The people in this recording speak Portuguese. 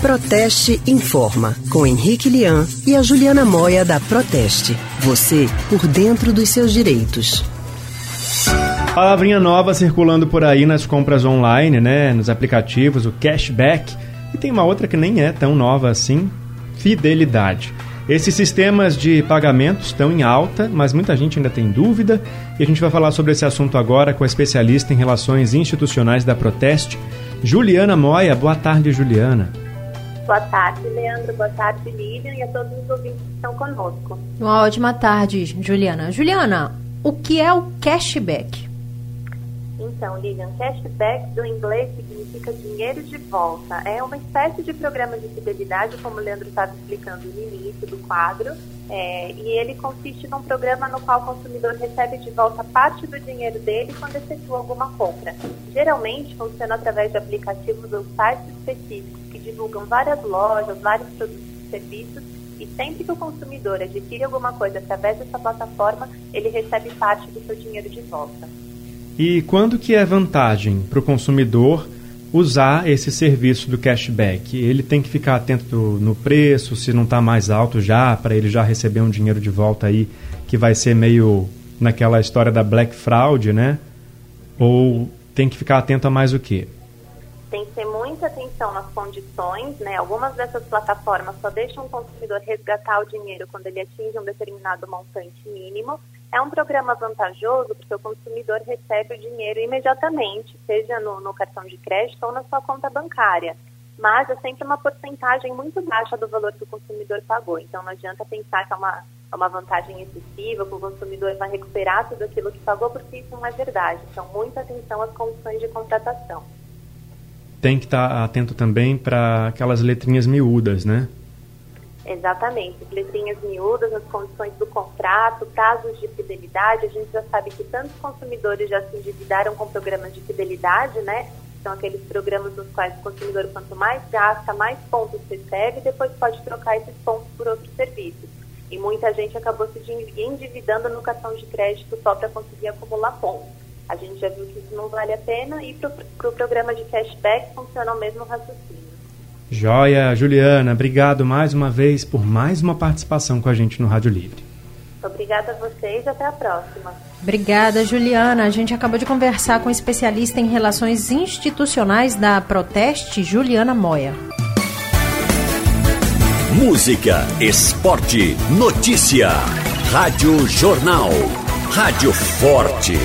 Proteste Informa, com Henrique Lian e a Juliana Moia da Proteste. Você por dentro dos seus direitos. Palavrinha nova circulando por aí nas compras online, né? Nos aplicativos, o cashback. E tem uma outra que nem é tão nova assim: fidelidade. Esses sistemas de pagamentos estão em alta, mas muita gente ainda tem dúvida. E a gente vai falar sobre esse assunto agora com a especialista em relações institucionais da Proteste, Juliana Moia. Boa tarde, Juliana. Boa tarde, Leandro. Boa tarde, Lilian e a todos os ouvintes que estão conosco. Uma ótima tarde, Juliana. Juliana, o que é o cashback? Então, Lilian, cashback do inglês significa dinheiro de volta. É uma espécie de programa de fidelidade, como o Leandro estava explicando no início do quadro, é, e ele consiste num programa no qual o consumidor recebe de volta parte do dinheiro dele quando efetua alguma compra. Geralmente funciona através de aplicativos ou sites específicos que divulgam várias lojas, vários produtos e serviços e sempre que o consumidor adquire alguma coisa através dessa plataforma, ele recebe parte do seu dinheiro de volta. E quando que é vantagem para o consumidor usar esse serviço do cashback? Ele tem que ficar atento no preço, se não está mais alto já, para ele já receber um dinheiro de volta aí, que vai ser meio naquela história da Black Fraud, né? Ou tem que ficar atento a mais o quê? Tem que ter muita atenção nas condições, né? Algumas dessas plataformas só deixam o consumidor resgatar o dinheiro quando ele atinge um determinado montante mínimo é um programa vantajoso porque o consumidor recebe o dinheiro imediatamente, seja no, no, cartão de crédito ou na sua conta bancária. Mas é sempre uma porcentagem muito baixa do valor que o consumidor pagou. Então não adianta pensar que é uma, é uma vantagem excessiva, que o consumidor vai recuperar tudo aquilo que pagou, porque isso não é verdade. Então, muita atenção às condições de contratação. Tem que estar atento também para aquelas letrinhas miúdas, né? Exatamente, letrinhas miúdas, as condições do contrato, prazos de fidelidade. A gente já sabe que tantos consumidores já se endividaram com programas de fidelidade, né? São aqueles programas nos quais o consumidor, quanto mais gasta, mais pontos recebe e depois pode trocar esses pontos por outros serviços. E muita gente acabou se endividando no cartão de crédito só para conseguir acumular pontos. A gente já viu que isso não vale a pena e para o pro programa de cashback funciona o mesmo raciocínio. Joia, Juliana, obrigado mais uma vez por mais uma participação com a gente no Rádio Livre. Obrigada a vocês, até a próxima. Obrigada, Juliana. A gente acabou de conversar com especialista em relações institucionais da Proteste, Juliana Moia. Música, esporte, notícia. Rádio Jornal. Rádio Forte.